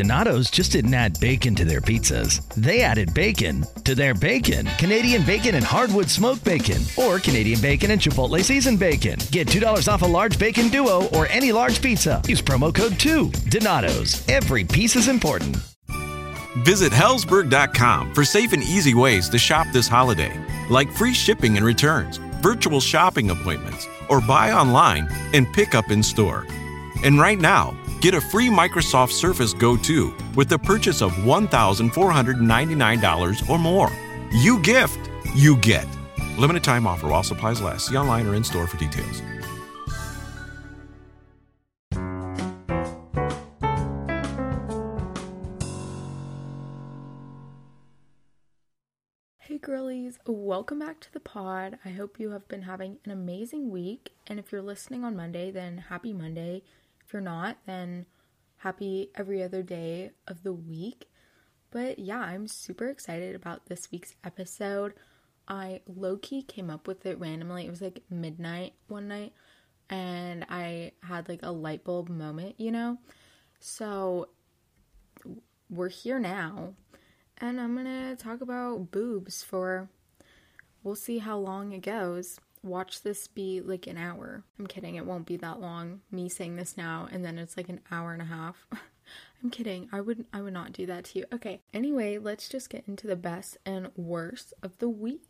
Donato's just didn't add bacon to their pizzas. They added bacon to their bacon. Canadian bacon and hardwood smoked bacon, or Canadian bacon and Chipotle seasoned bacon. Get $2 off a large bacon duo or any large pizza. Use promo code 2. Donato's. Every piece is important. Visit Helzberg.com for safe and easy ways to shop this holiday, like free shipping and returns, virtual shopping appointments, or buy online and pick up in store. And right now, get a free Microsoft Surface Go 2 with the purchase of $1,499 or more. You gift, you get. Limited time offer while supplies last. See online or in store for details. Hey girlies, welcome back to the pod. I hope you have been having an amazing week. And if you're listening on Monday, then happy Monday. You're not, then happy every other day of the week. But yeah, I'm super excited about this week's episode. I low key came up with it randomly. It was like midnight one night, and I had like a light bulb moment, you know? So we're here now, and I'm gonna talk about boobs for we'll see how long it goes. Watch this be like an hour. I'm kidding, it won't be that long. Me saying this now and then it's like an hour and a half. I'm kidding. I would I would not do that to you. Okay. Anyway, let's just get into the best and worst of the week.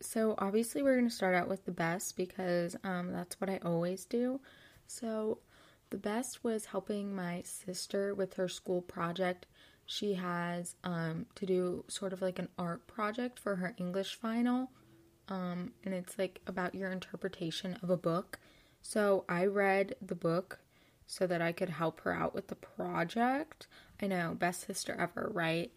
So obviously we're going to start out with the best because um that's what I always do. So the best was helping my sister with her school project. She has um to do sort of like an art project for her English final. Um and it's like about your interpretation of a book. So I read the book so that I could help her out with the project. I know, best sister ever, right?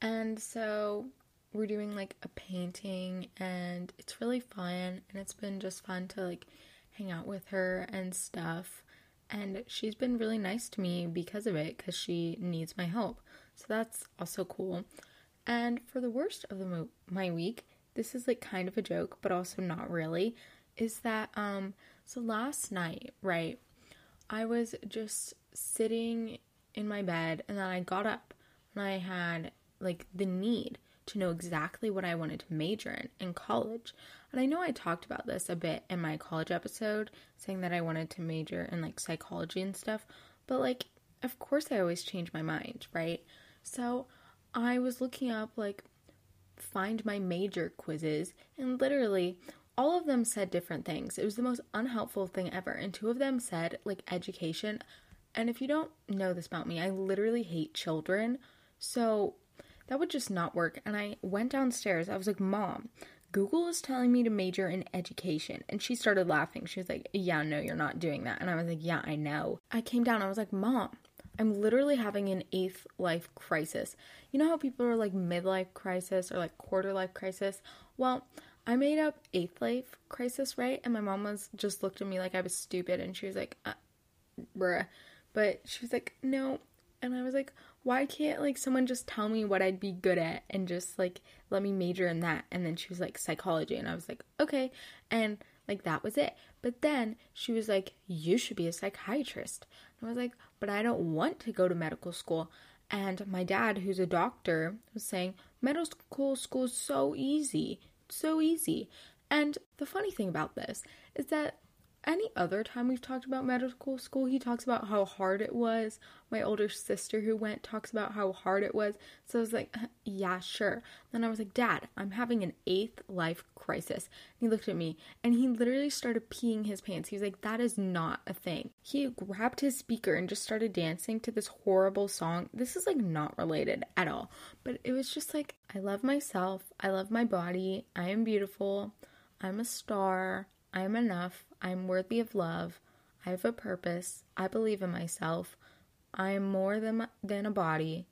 And so we're doing like a painting and it's really fun and it's been just fun to like hang out with her and stuff. And she's been really nice to me because of it cuz she needs my help. So that's also cool. And for the worst of the mo- my week, this is like kind of a joke, but also not really, is that um so last night, right? I was just sitting in my bed and then I got up and I had like the need to know exactly what I wanted to major in in college. And I know I talked about this a bit in my college episode, saying that I wanted to major in like psychology and stuff, but like, of course, I always change my mind, right? So I was looking up like find my major quizzes, and literally all of them said different things. It was the most unhelpful thing ever. And two of them said like education. And if you don't know this about me, I literally hate children. So that would just not work. And I went downstairs. I was like, Mom, Google is telling me to major in education. And she started laughing. She was like, Yeah, no, you're not doing that. And I was like, Yeah, I know. I came down. I was like, Mom, I'm literally having an eighth life crisis. You know how people are like midlife crisis or like quarter life crisis? Well, I made up eighth life crisis, right? And my mom was just looked at me like I was stupid and she was like, uh, bruh. But she was like, no. And I was like, why can't like someone just tell me what I'd be good at and just like let me major in that? And then she was like, psychology. And I was like, okay. And like that was it. But then she was like, you should be a psychiatrist. And I was like, but I don't want to go to medical school. And my dad, who's a doctor, was saying, medical school is so easy so easy. And the funny thing about this is that any other time we've talked about medical school, he talks about how hard it was. My older sister who went talks about how hard it was. So I was like, yeah, sure. Then I was like, Dad, I'm having an eighth life crisis. And he looked at me and he literally started peeing his pants. He was like, that is not a thing. He grabbed his speaker and just started dancing to this horrible song. This is like not related at all. But it was just like, I love myself. I love my body. I am beautiful. I'm a star. I am enough. I am worthy of love. I have a purpose. I believe in myself. I am more than, than a body.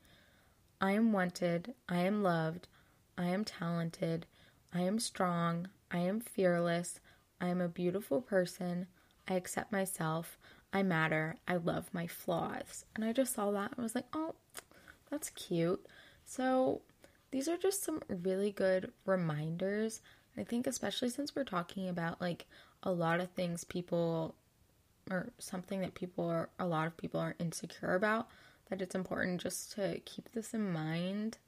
I am wanted. I am loved. I am talented. I am strong. I am fearless. I am a beautiful person. I accept myself. I matter. I love my flaws. And I just saw that and was like, oh, that's cute. So these are just some really good reminders. I think, especially since we're talking about like a lot of things people or something that people are a lot of people are insecure about that it's important just to keep this in mind.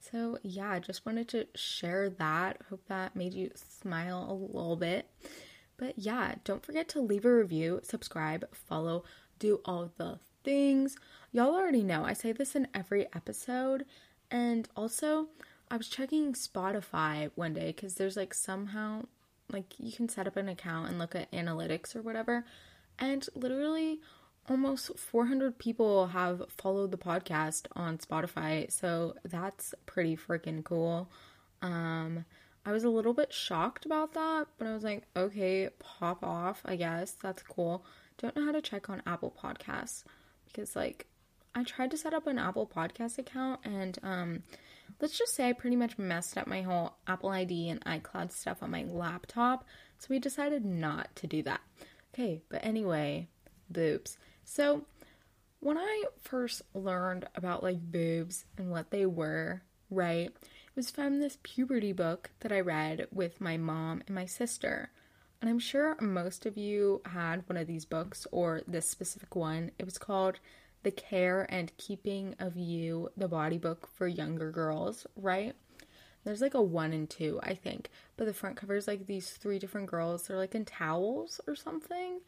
So, yeah, I just wanted to share that. Hope that made you smile a little bit. But yeah, don't forget to leave a review, subscribe, follow, do all the things. Y'all already know, I say this in every episode. And also, I was checking Spotify one day because there's like somehow, like, you can set up an account and look at analytics or whatever. And literally, almost 400 people have followed the podcast on Spotify. So that's pretty freaking cool. Um, I was a little bit shocked about that, but I was like, okay, pop off, I guess. That's cool. Don't know how to check on Apple Podcasts because, like, I tried to set up an Apple Podcast account and, um, let's just say I pretty much messed up my whole Apple ID and iCloud stuff on my laptop. So we decided not to do that. Okay, but anyway, boobs. So when I first learned about like boobs and what they were, right? It was from this puberty book that I read with my mom and my sister. And I'm sure most of you had one of these books or this specific one. It was called The Care and Keeping of You, the Body Book for Younger Girls, right? There's like a one and two, I think. But the front cover is like these three different girls. They're like in towels or something.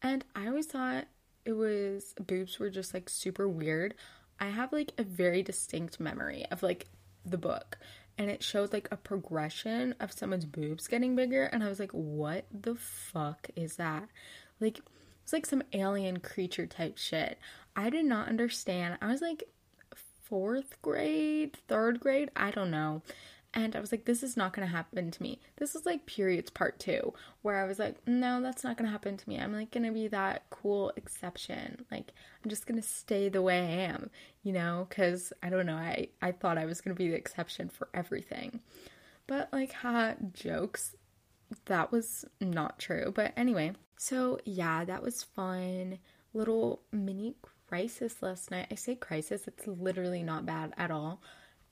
And I always thought it was boobs were just like super weird. I have like a very distinct memory of like the book and it showed like a progression of someone's boobs getting bigger and I was like what the fuck is that? Like it's like some alien creature type shit. I did not understand. I was like 4th grade, 3rd grade, I don't know. And I was like, this is not to happen to me. This is like periods part two, where I was like, no, that's not to happen to me. I'm like to be that cool exception. Like, I'm just to stay the way I am, you know? Because I don't know, I, I thought I was to be the exception for everything. But like, ha, jokes. That was not true. But anyway, so yeah, that was fun. Little mini crisis last night. I say crisis, it's literally not bad at all.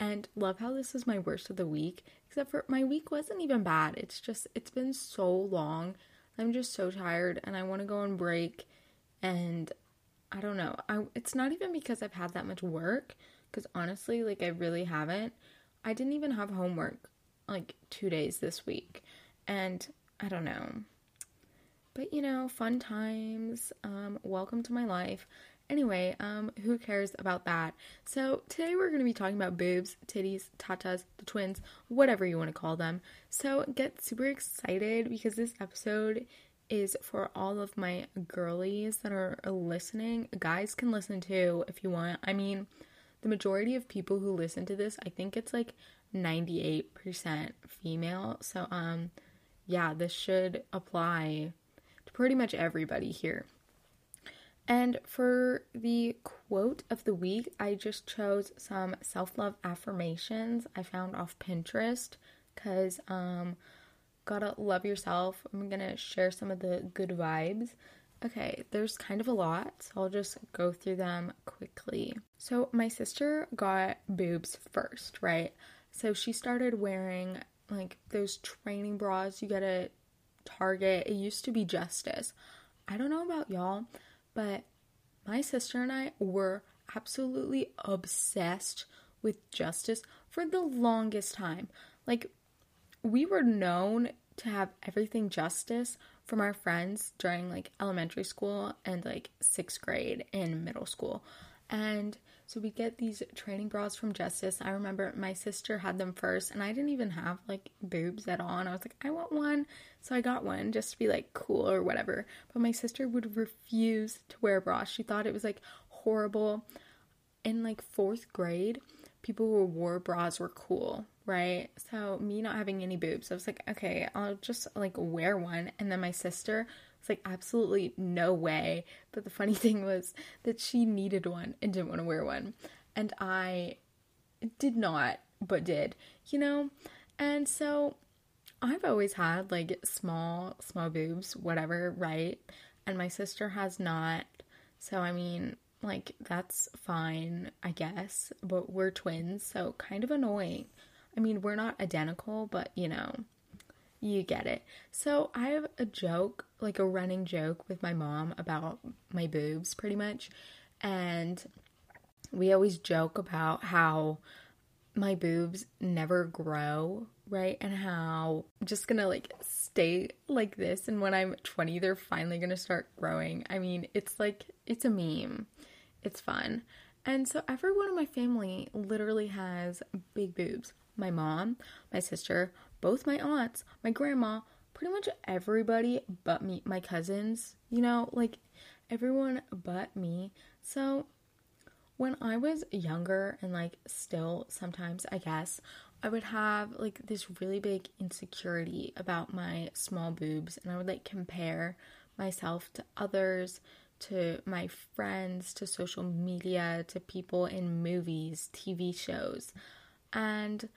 And love how this is my worst of the week, except for my week wasn't even bad. It's just, it's been so long. I'm just so tired and I want to go on break. And I don't know. I, it's not even because I've had that much work, because honestly, like, I really haven't. I didn't even have homework like two days this week. And I don't know. But you know, fun times. Um, welcome to my life. Anyway, um, who cares about that? So today we're going to be talking about boobs, titties, tatas, the twins, whatever you want to call them. So get super excited because this episode is for all of my girlies that are listening. Guys can listen too if you want. I mean, the majority of people who listen to this, I think it's like 98% female. So um yeah, this should apply to pretty much everybody here. And for the quote of the week, I just chose some self love affirmations I found off Pinterest because, um, gotta love yourself. I'm gonna share some of the good vibes. Okay, there's kind of a lot, so I'll just go through them quickly. So, my sister got boobs first, right? So, she started wearing like those training bras you get at Target. It used to be Justice. I don't know about y'all, but my sister and I were absolutely obsessed with justice for the longest time. Like, we were known to have everything justice from our friends during like elementary school and like sixth grade and middle school. And so we get these training bras from Justice. I remember my sister had them first, and I didn't even have like boobs at all. And I was like, I want one. So I got one just to be like cool or whatever. But my sister would refuse to wear a bra. She thought it was like horrible. In like fourth grade, people who wore bras were cool, right? So me not having any boobs, I was like, okay, I'll just like wear one. And then my sister it's like absolutely no way. But the funny thing was that she needed one and didn't want to wear one. And I did not, but did, you know? And so I've always had like small, small boobs, whatever, right? And my sister has not. So, I mean, like, that's fine, I guess. But we're twins, so kind of annoying. I mean, we're not identical, but you know, you get it. So I have a joke, like a running joke with my mom about my boobs, pretty much. And we always joke about how my boobs never grow, right? And how I'm just gonna like stay like this. And when I'm 20, they're finally gonna start growing. I mean, it's like, it's a meme. It's fun. And so everyone in my family literally has big boobs. My mom, my sister, both my aunts, my grandma, pretty much everybody but me, my cousins, you know, like everyone but me. So when I was younger and like still sometimes, I guess, I would have like this really big insecurity about my small boobs and I would like compare myself to others, to my friends, to social media, to people in movies, TV shows. And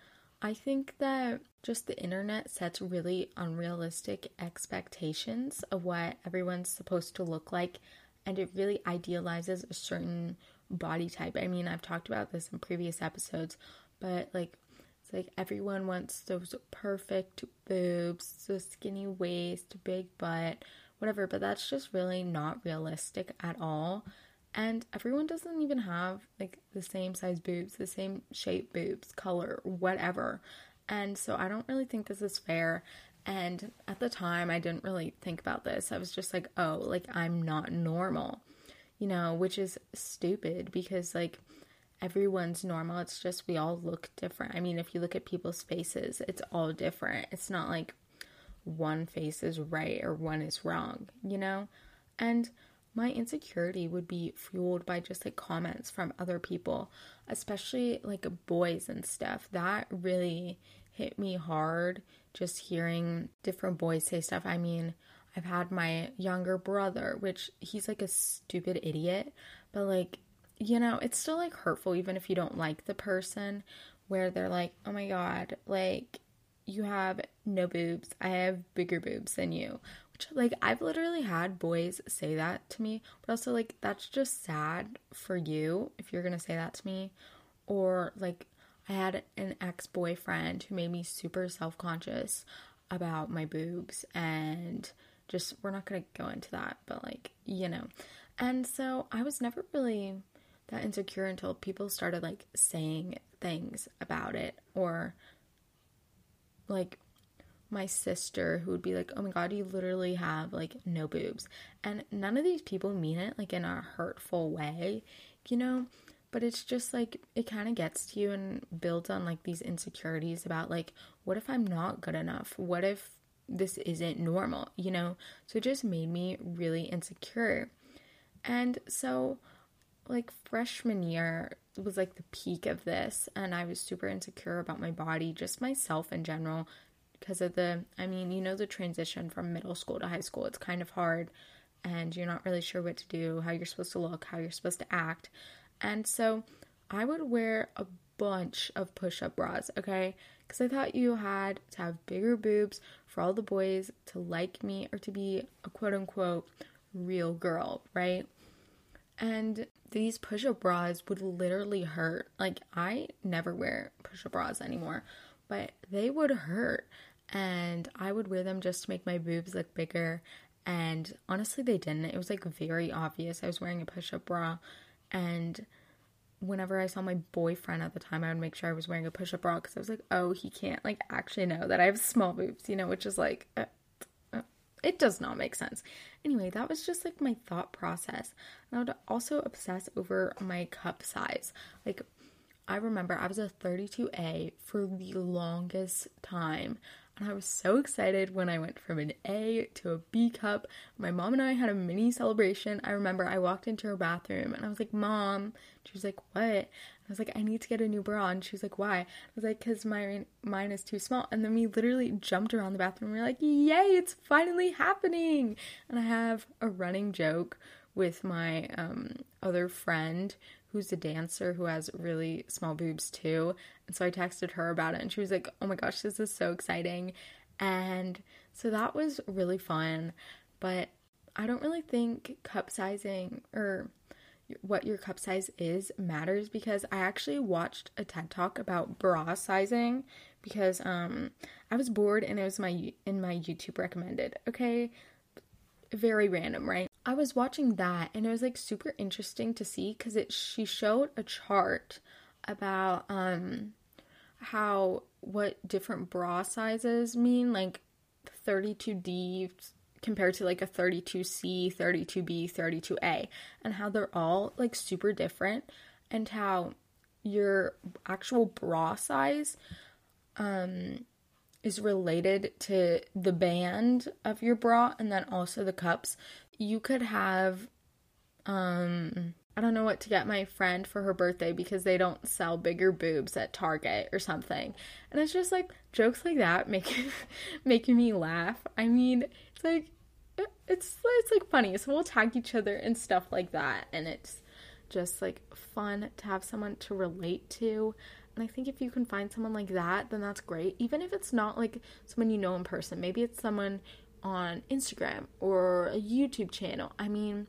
I think that just the internet sets really unrealistic expectations of what everyone's supposed to look like, and it really idealizes a certain body type. I mean, I've talked about this in previous episodes, but like, it's like everyone wants those perfect boobs, the skinny waist, big butt, whatever, but that's just really not realistic at all and everyone doesn't even have like the same size boobs, the same shape boobs, color, whatever. And so I don't really think this is fair. And at the time, I didn't really think about this. I was just like, oh, like I'm not normal, you know, which is stupid because like everyone's normal. It's just we all look different. I mean, if you look at people's faces, it's all different. It's not like one face is right or one is wrong, you know? And my insecurity would be fueled by just like comments from other people, especially like boys and stuff. That really hit me hard just hearing different boys say stuff. I mean, I've had my younger brother, which he's like a stupid idiot, but like, you know, it's still like hurtful even if you don't like the person, where they're like, oh my god, like, you have no boobs. I have bigger boobs than you. Like, I've literally had boys say that to me, but also, like, that's just sad for you if you're gonna say that to me. Or, like, I had an ex boyfriend who made me super self conscious about my boobs, and just, we're not gonna go into that, but, like, you know. And so I was never really that insecure until people started, like, saying things about it, or, like, my sister who would be like, "Oh my god, you literally have like no boobs." And none of these people mean it like in a hurtful way, you know? But it's just like it kind of gets to you and builds on like these insecurities about like what if I'm not good enough? What if this isn't normal, you know? So it just made me really insecure. And so like freshman year was like the peak of this and I was super insecure about my body, just myself in general, because of the I mean, you know the transition from middle school to high school. It's kind of hard and you're not really sure what to do, how you're supposed to look, how you're supposed to act. And so I would wear a bunch of push-up bras, okay? Cuz I thought you had to have bigger boobs for all the boys to like me or to be a quote-unquote real girl, right? And these push-up bras would literally hurt. Like I never wear push-up bras anymore but they would hurt and I would wear them just to make my boobs look bigger. And honestly, they didn't. It was like very obvious. I was wearing a push up bra, and whenever I saw my boyfriend at the time, I would make sure I was wearing a push up bra because I was like, oh, he can't like actually know that I have small boobs, you know, which is like, uh, uh, it does not make sense. Anyway, that was just like my thought process. And I would also obsess over my cup size. Like, I remember I was a 32A for the longest time. And I was so excited when I went from an A to a B cup. My mom and I had a mini celebration. I remember I walked into her bathroom and I was like, Mom. She was like, What? I was like, I need to get a new bra. And she was like, Why? I was like, Because my, mine is too small. And then we literally jumped around the bathroom. We are like, Yay, it's finally happening. And I have a running joke with my um, other friend who's a dancer who has really small boobs too. And so I texted her about it and she was like, oh my gosh, this is so exciting. And so that was really fun. But I don't really think cup sizing or what your cup size is matters because I actually watched a TED talk about bra sizing because um I was bored and it was my in my YouTube recommended. Okay, very random, right? I was watching that and it was like super interesting to see cuz it she showed a chart about um how what different bra sizes mean like 32D compared to like a 32C, 32B, 32A and how they're all like super different and how your actual bra size um is related to the band of your bra and then also the cups. You could have um I don't know what to get my friend for her birthday because they don't sell bigger boobs at Target or something. And it's just like jokes like that make making me laugh. I mean, it's like it's it's like funny. So we'll tag each other and stuff like that and it's just like fun to have someone to relate to. And I think if you can find someone like that, then that's great. Even if it's not like someone you know in person, maybe it's someone on Instagram or a YouTube channel. I mean,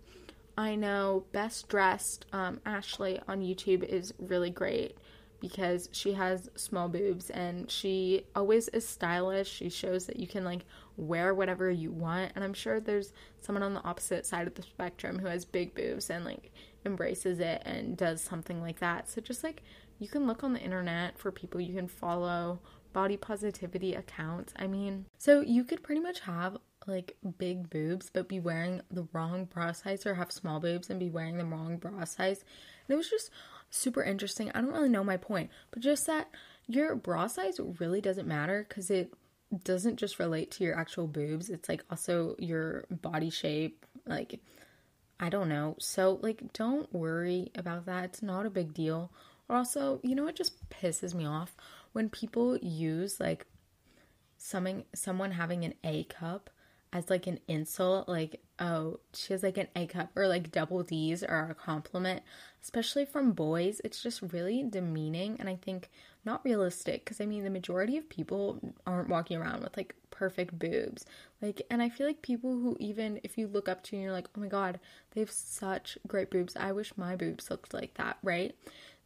I know Best Dressed um, Ashley on YouTube is really great because she has small boobs and she always is stylish. She shows that you can like wear whatever you want. And I'm sure there's someone on the opposite side of the spectrum who has big boobs and like embraces it and does something like that. So just like you can look on the internet for people you can follow body positivity accounts. I mean, so you could pretty much have like big boobs but be wearing the wrong bra size or have small boobs and be wearing the wrong bra size. And it was just super interesting. I don't really know my point, but just that your bra size really doesn't matter cuz it doesn't just relate to your actual boobs. It's like also your body shape, like I don't know. So like don't worry about that. It's not a big deal. Or also, you know what just pisses me off when people use like someone someone having an A cup as like an insult, like, oh, she has like an A cup or like double D's are a compliment, especially from boys. It's just really demeaning and I think not realistic because I mean, the majority of people aren't walking around with like perfect boobs. Like, and I feel like people who even if you look up to and you're like, oh my god, they have such great boobs. I wish my boobs looked like that, right?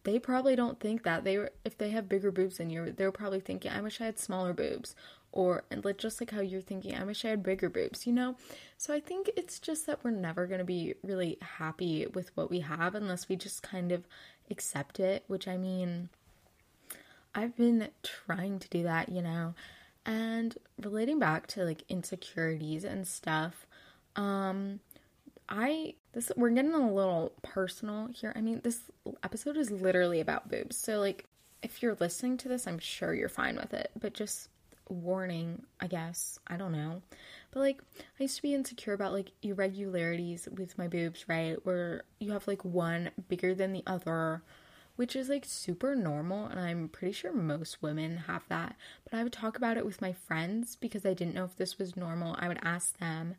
They probably don't think that. They were if they have bigger boobs than you, they're probably thinking, I wish I had smaller boobs. Or and like just like how you're thinking i wish i had bigger boobs you know? So i think it's just that we're never going to be really happy with what we have unless we just kind of accept it which i mean i've been trying to do that you know? And relating back to like insecurities and stuff um i this we're getting a little personal here i mean this episode is literally about boobs so like if you're listening to this i'm sure you're fine with it but just warning, I guess. I don't know. But like I used to be insecure about like irregularities with my boobs, right? Where you have like one bigger than the other, which is like super normal and I'm pretty sure most women have that. But I would talk about it with my friends because I didn't know if this was normal. I would ask them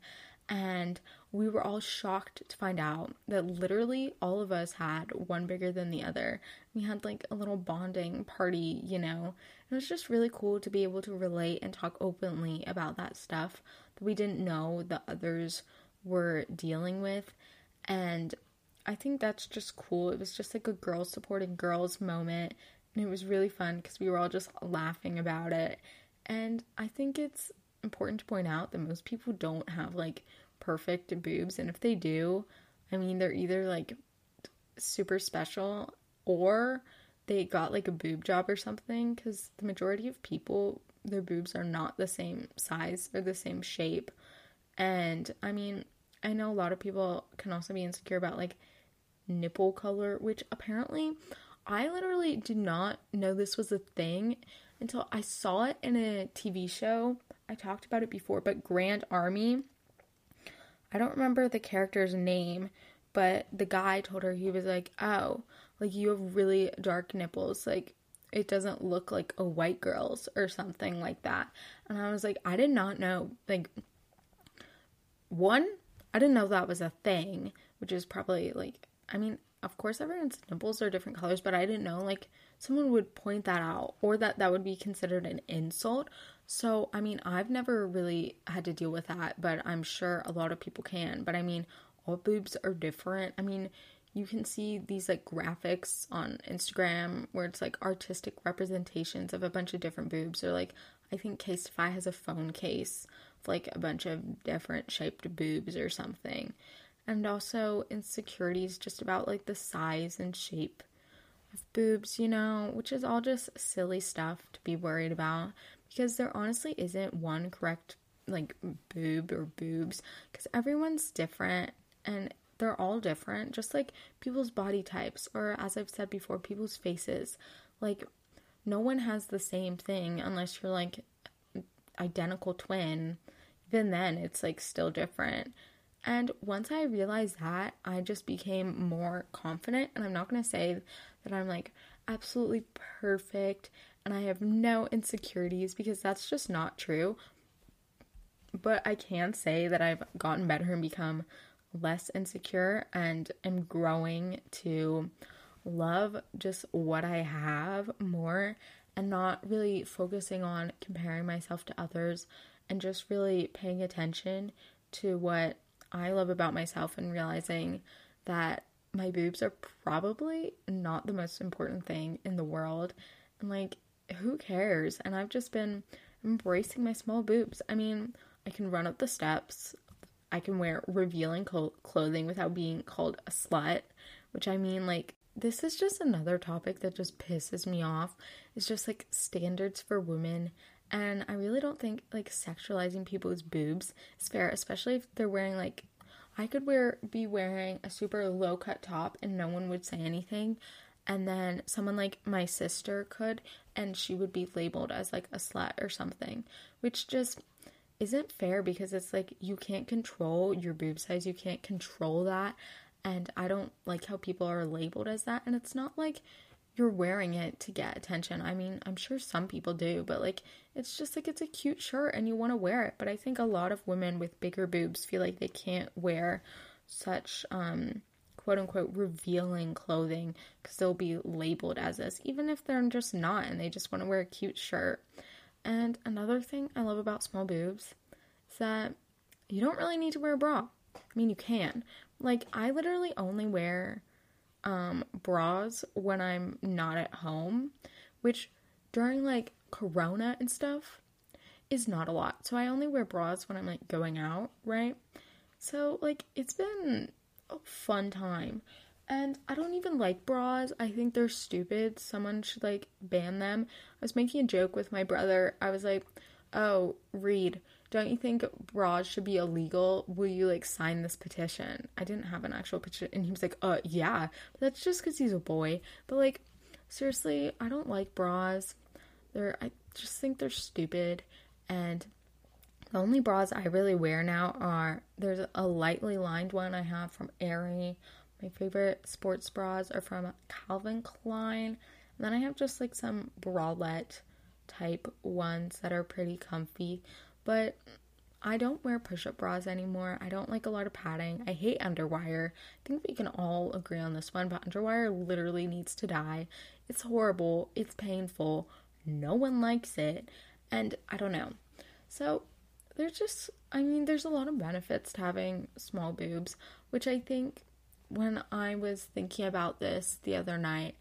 and we were all shocked to find out that literally all of us had one bigger than the other. We had like a little bonding party, you know. It was just really cool to be able to relate and talk openly about that stuff that we didn't know the others were dealing with. And I think that's just cool. It was just like a girls supporting girls moment. And it was really fun because we were all just laughing about it. And I think it's important to point out that most people don't have like perfect boobs. And if they do, I mean, they're either like super special or they got like a boob job or something. Because the majority of people, their boobs are not the same size or the same shape. And I mean, I know a lot of people can also be insecure about like nipple color, which apparently I literally did not know this was a thing until I saw it in a TV show. I talked about it before, but Grand Army I don't remember the character's name, but the guy told her he was like, "Oh, like you have really dark nipples, like it doesn't look like a white girl's or something like that." And I was like, I did not know like one, I didn't know that was a thing, which is probably like I mean, of course everyone's nipples are different colors, but I didn't know like someone would point that out or that that would be considered an insult. So, I mean, I've never really had to deal with that, but I'm sure a lot of people can. But I mean, all boobs are different. I mean, you can see these like graphics on Instagram where it's like artistic representations of a bunch of different boobs, or like I think Casetify has a phone case with like a bunch of different shaped boobs or something. and also insecurities just about like the size and shape of boobs, you know, which is all just silly stuff to be worried about because there honestly isn't one correct like boob or boobs because everyone's different and they're all different, just like people's body types, or as I've said before, people's faces. Like, no one has the same thing unless you're like identical twin. Even then, it's like still different. And once I realized that, I just became more confident. And I'm not to say that I'm like absolutely perfect and I have no insecurities because that's just not true. But I can say that I've gotten better and become less insecure and am growing to love just what I have more and not really focusing on comparing myself to others and just really paying attention to what I love about myself and realizing that my boobs are probably not the most important thing in the world. And like, who cares? And I've just been embracing my small boobs. I mean, I can run up the steps. I can wear revealing cl- clothing without being called a slut, which I mean, like, this is just another topic that just pisses me off. It's just like standards for women. And I really don't think like sexualizing people's boobs is fair, especially if they're wearing like I could wear be wearing a super low cut top and no one would say anything. And then someone like my sister could and she would be labeled as like a slut or something, which just isn't fair because it's like you can't control your boob size, you can't control that. And I don't like how people are labeled as that. And it's not like you're wearing it to get attention. I mean, I'm sure some people do, but like it's just like it's a cute shirt and you want to wear it. But I think a lot of women with bigger boobs feel like they can't wear such um quote unquote revealing clothing because they'll be labeled as this, even if they're just not and they just want to wear a cute shirt. And another thing I love about small boobs is that you don't really need to wear a bra. I mean, you can. Like, I literally only wear um, bras when I'm not at home, which during like Corona and stuff is not a lot. So I only wear bras when I'm like going out, right? So, like, it's been fun time. And I don't even like bras. I think they're stupid. Someone should like ban them. I was making a joke with my brother. I was like, "Oh, Reed, don't you think bras should be illegal? Will you like sign this petition?" I didn't have an actual petition, and he was like, "Uh, yeah." But that's just because he's a boy. But like, seriously, I don't like bras. They're I just think they're stupid, and the only bras I really wear now are there's a lightly lined one I have from Aerie my favorite sports bras are from Calvin Klein. And then I have just like some bralette type ones that are pretty comfy. But I don't wear push up bras anymore. I don't like a lot of padding. I hate underwire. I think we can all agree on this one, but underwire literally needs to die. It's horrible. It's painful. No one likes it. And I don't know. So there's just, I mean, there's a lot of benefits to having small boobs, which I think when I was thinking about this the other night,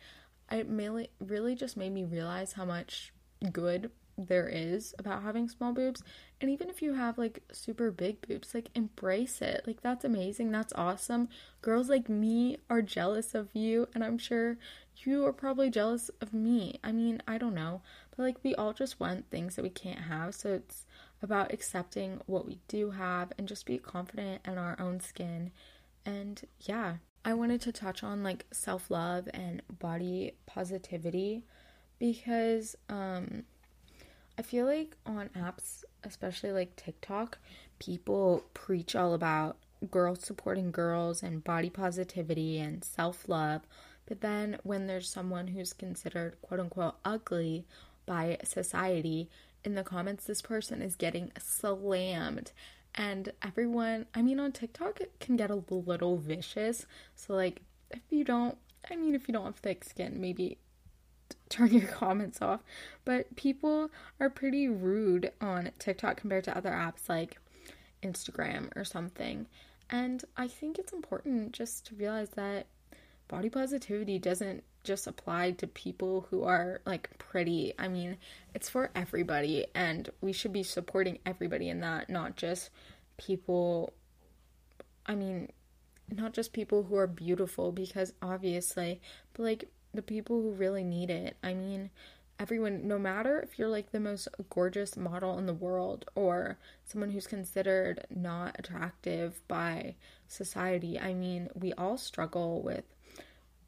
it really, really just made me realize how much good there is about having small boobs. And even if you have like super big boobs, like embrace it. Like that's amazing. That's awesome. Girls like me are jealous of you, and I'm sure you are probably jealous of me. I mean, I don't know. But like we all just want things that we can't have. So it's about accepting what we do have and just be confident in our own skin and yeah, I wanted to touch on like self love and body positivity because um, I feel like on apps, especially like TikTok, people preach all about girls supporting girls and body positivity and self love. But then when there's someone who's considered quote unquote ugly by society, in the comments, this person is getting slammed. And everyone i mean on tiktok it can get a little vicious. So like if you don't i mean if you don't have thick skin maybe turn your comments off. But people are pretty rude on tiktok compared to other apps like instagram or something. And i think it's important just to realize that body positivity doesn't just apply to people who are like pretty. I mean, it's for everybody, and we should be supporting everybody in that, not just people. I mean, not just people who are beautiful, because obviously, but like the people who really need it. I mean, everyone, no matter if you're like the most gorgeous model in the world or someone who's considered not attractive by society, I mean, we all struggle with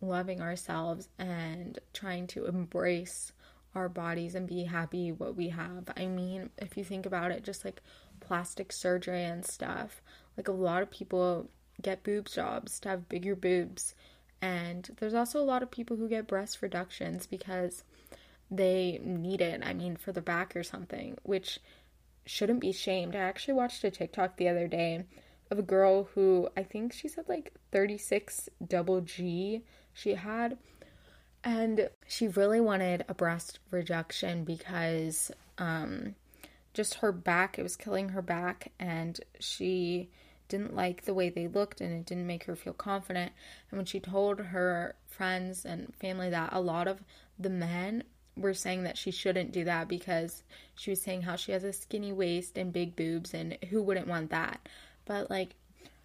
loving ourselves and trying to embrace our bodies and be happy what we have. I mean, if you think about it, just like plastic surgery and stuff, like a lot of people get boob jobs to have bigger boobs. And there's also a lot of people who get breast reductions because they need it. I mean, for the back or something, which shouldn't be shamed. I actually watched a TikTok the other day of a girl who I think she said like 36 double G she had. And she really wanted a breast reduction because um, just her back, it was killing her back, and she didn't like the way they looked and it didn't make her feel confident. And when she told her friends and family that, a lot of the men were saying that she shouldn't do that because she was saying how she has a skinny waist and big boobs and who wouldn't want that. But like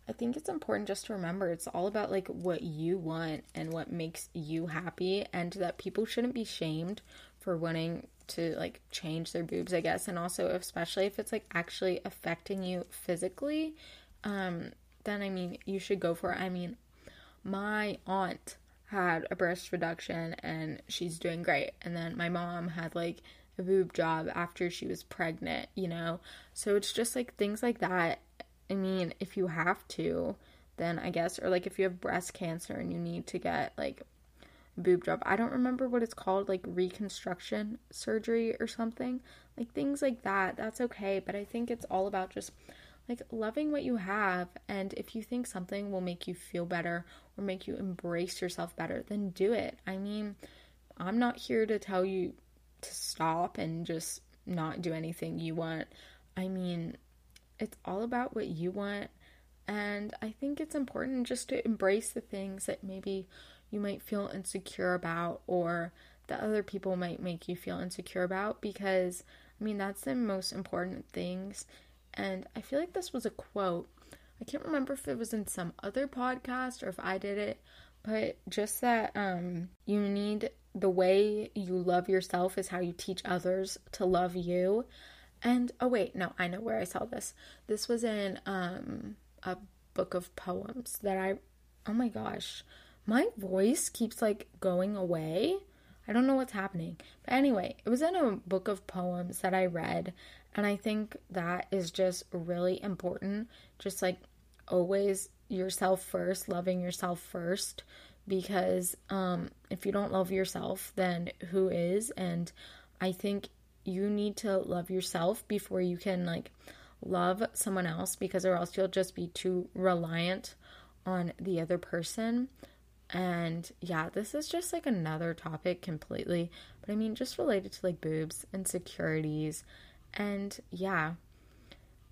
I think it's important just to remember it's all about like what you want and what makes you happy and that people shouldn't be shamed for wanting to like change their boobs, I guess, and also especially if it's like actually affecting you physically, um then I mean, you should go for it. I mean, my aunt had a breast reduction and she's doing great. And then my mom had like a boob job after she was pregnant, you know? So it's just like things like that I mean, if you have to, then I guess, or like if you have breast cancer and you need to get like boob job. I don't remember what it's called, like reconstruction surgery or something. Like things like that. That's okay, but I think it's all about just like loving what you have and if you think something will make you feel better or make you embrace yourself better, then do it. I mean, I'm not here to tell you to stop and just not do anything you want. I mean, it's all about what you want. And I think it's important just to embrace the things that maybe you might feel insecure about or that other people might make you feel insecure about because I mean that's the most important things. And I feel like this was a quote. I can't remember if it was in some other podcast or if I did it, but just that um you need the way you love yourself is how you teach others to love you. And oh wait, no, I know where I saw this. This was in um a book of poems that I oh my gosh. My voice keeps like going away. I don't know what's happening. But anyway, it was in a book of poems that I read and I think that is just really important. Just like always yourself first, loving yourself first because um if you don't love yourself, then who is? And I think you need to love yourself before you can like love someone else because or else you'll just be too reliant on the other person. And yeah, this is just like another topic completely, but I mean just related to like boobs, insecurities, and yeah.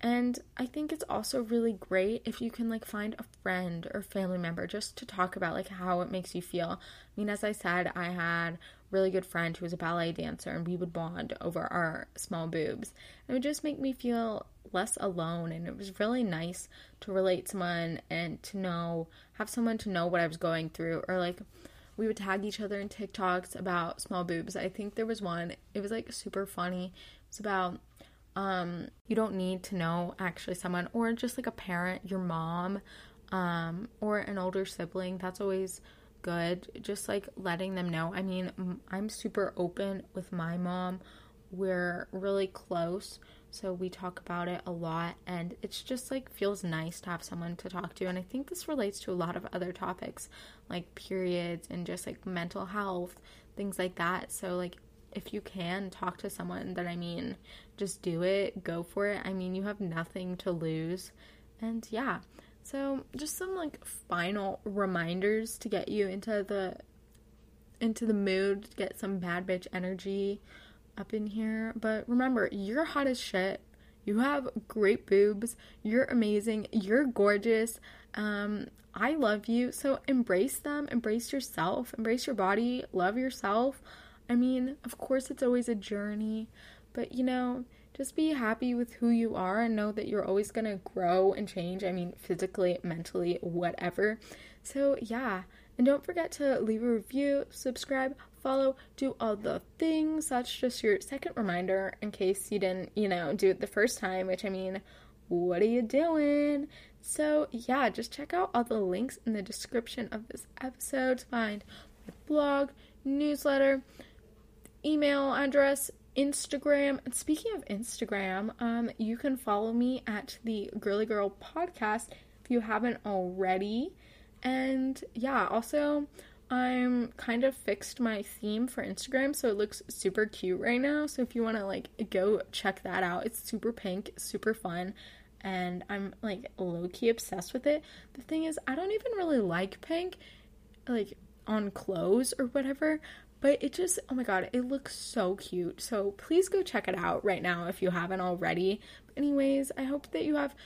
And I think it's also really great if you can like find a friend or family member just to talk about like how it makes you feel. I mean, as I said, I had really good friend who was a ballet dancer and we would bond over our small boobs. It would just make me feel less alone and it was really nice to relate to someone and to know have someone to know what I was going through or like we would tag each other in TikToks about small boobs. I think there was one. It was like super funny. It's about um you don't need to know actually someone or just like a parent, your mom, um or an older sibling. That's always good. Just like letting them know. I mean, I'm super open with my mom. We're really close, so we talk about it a lot and it's just like feels nice to have someone to talk to. And I think this relates to a lot of other topics like periods and just like mental health, things like that. So like if you can talk to someone, then I mean, just do it, go for it. I mean, you have nothing to lose. And yeah, so, just some like final reminders to get you into the into the mood, get some bad bitch energy up in here. But remember, you're hot as shit. You have great boobs. You're amazing. You're gorgeous. Um, I love you. So embrace them. Embrace yourself. Embrace your body. Love yourself. I mean, of course, it's always a journey, but you know, just be happy with who you are and know that you're always going to grow and change. I mean, physically, mentally, whatever. So, yeah. And don't forget to leave a review, subscribe, follow, do all the things. That's just your second reminder in case you didn't, you know, do it the first time, which I mean, what are you doing? So, yeah, just check out all the links in the description of this episode to find my blog, newsletter, email address, Instagram. And speaking of Instagram, um, you can follow me at the Girly Girl Podcast if you haven't already. And yeah, also, I'm kind of fixed my theme for Instagram so it looks super cute right now. So if you want to like go check that out, it's super pink, super fun, and I'm like low key obsessed with it. The thing is, I don't even really like pink like on clothes or whatever, but it just oh my god, it looks so cute. So please go check it out right now if you haven't already. But anyways, I hope that you have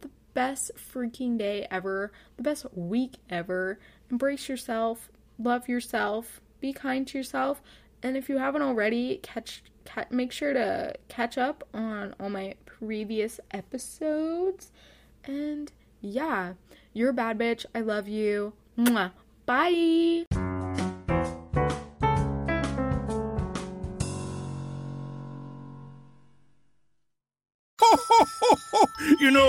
the best freaking day ever, the best week ever. Embrace yourself, love yourself, be kind to yourself, and if you haven't already, catch, catch make sure to catch up on all my previous episodes. And yeah, you're a bad bitch. I love you. Mwah. Bye.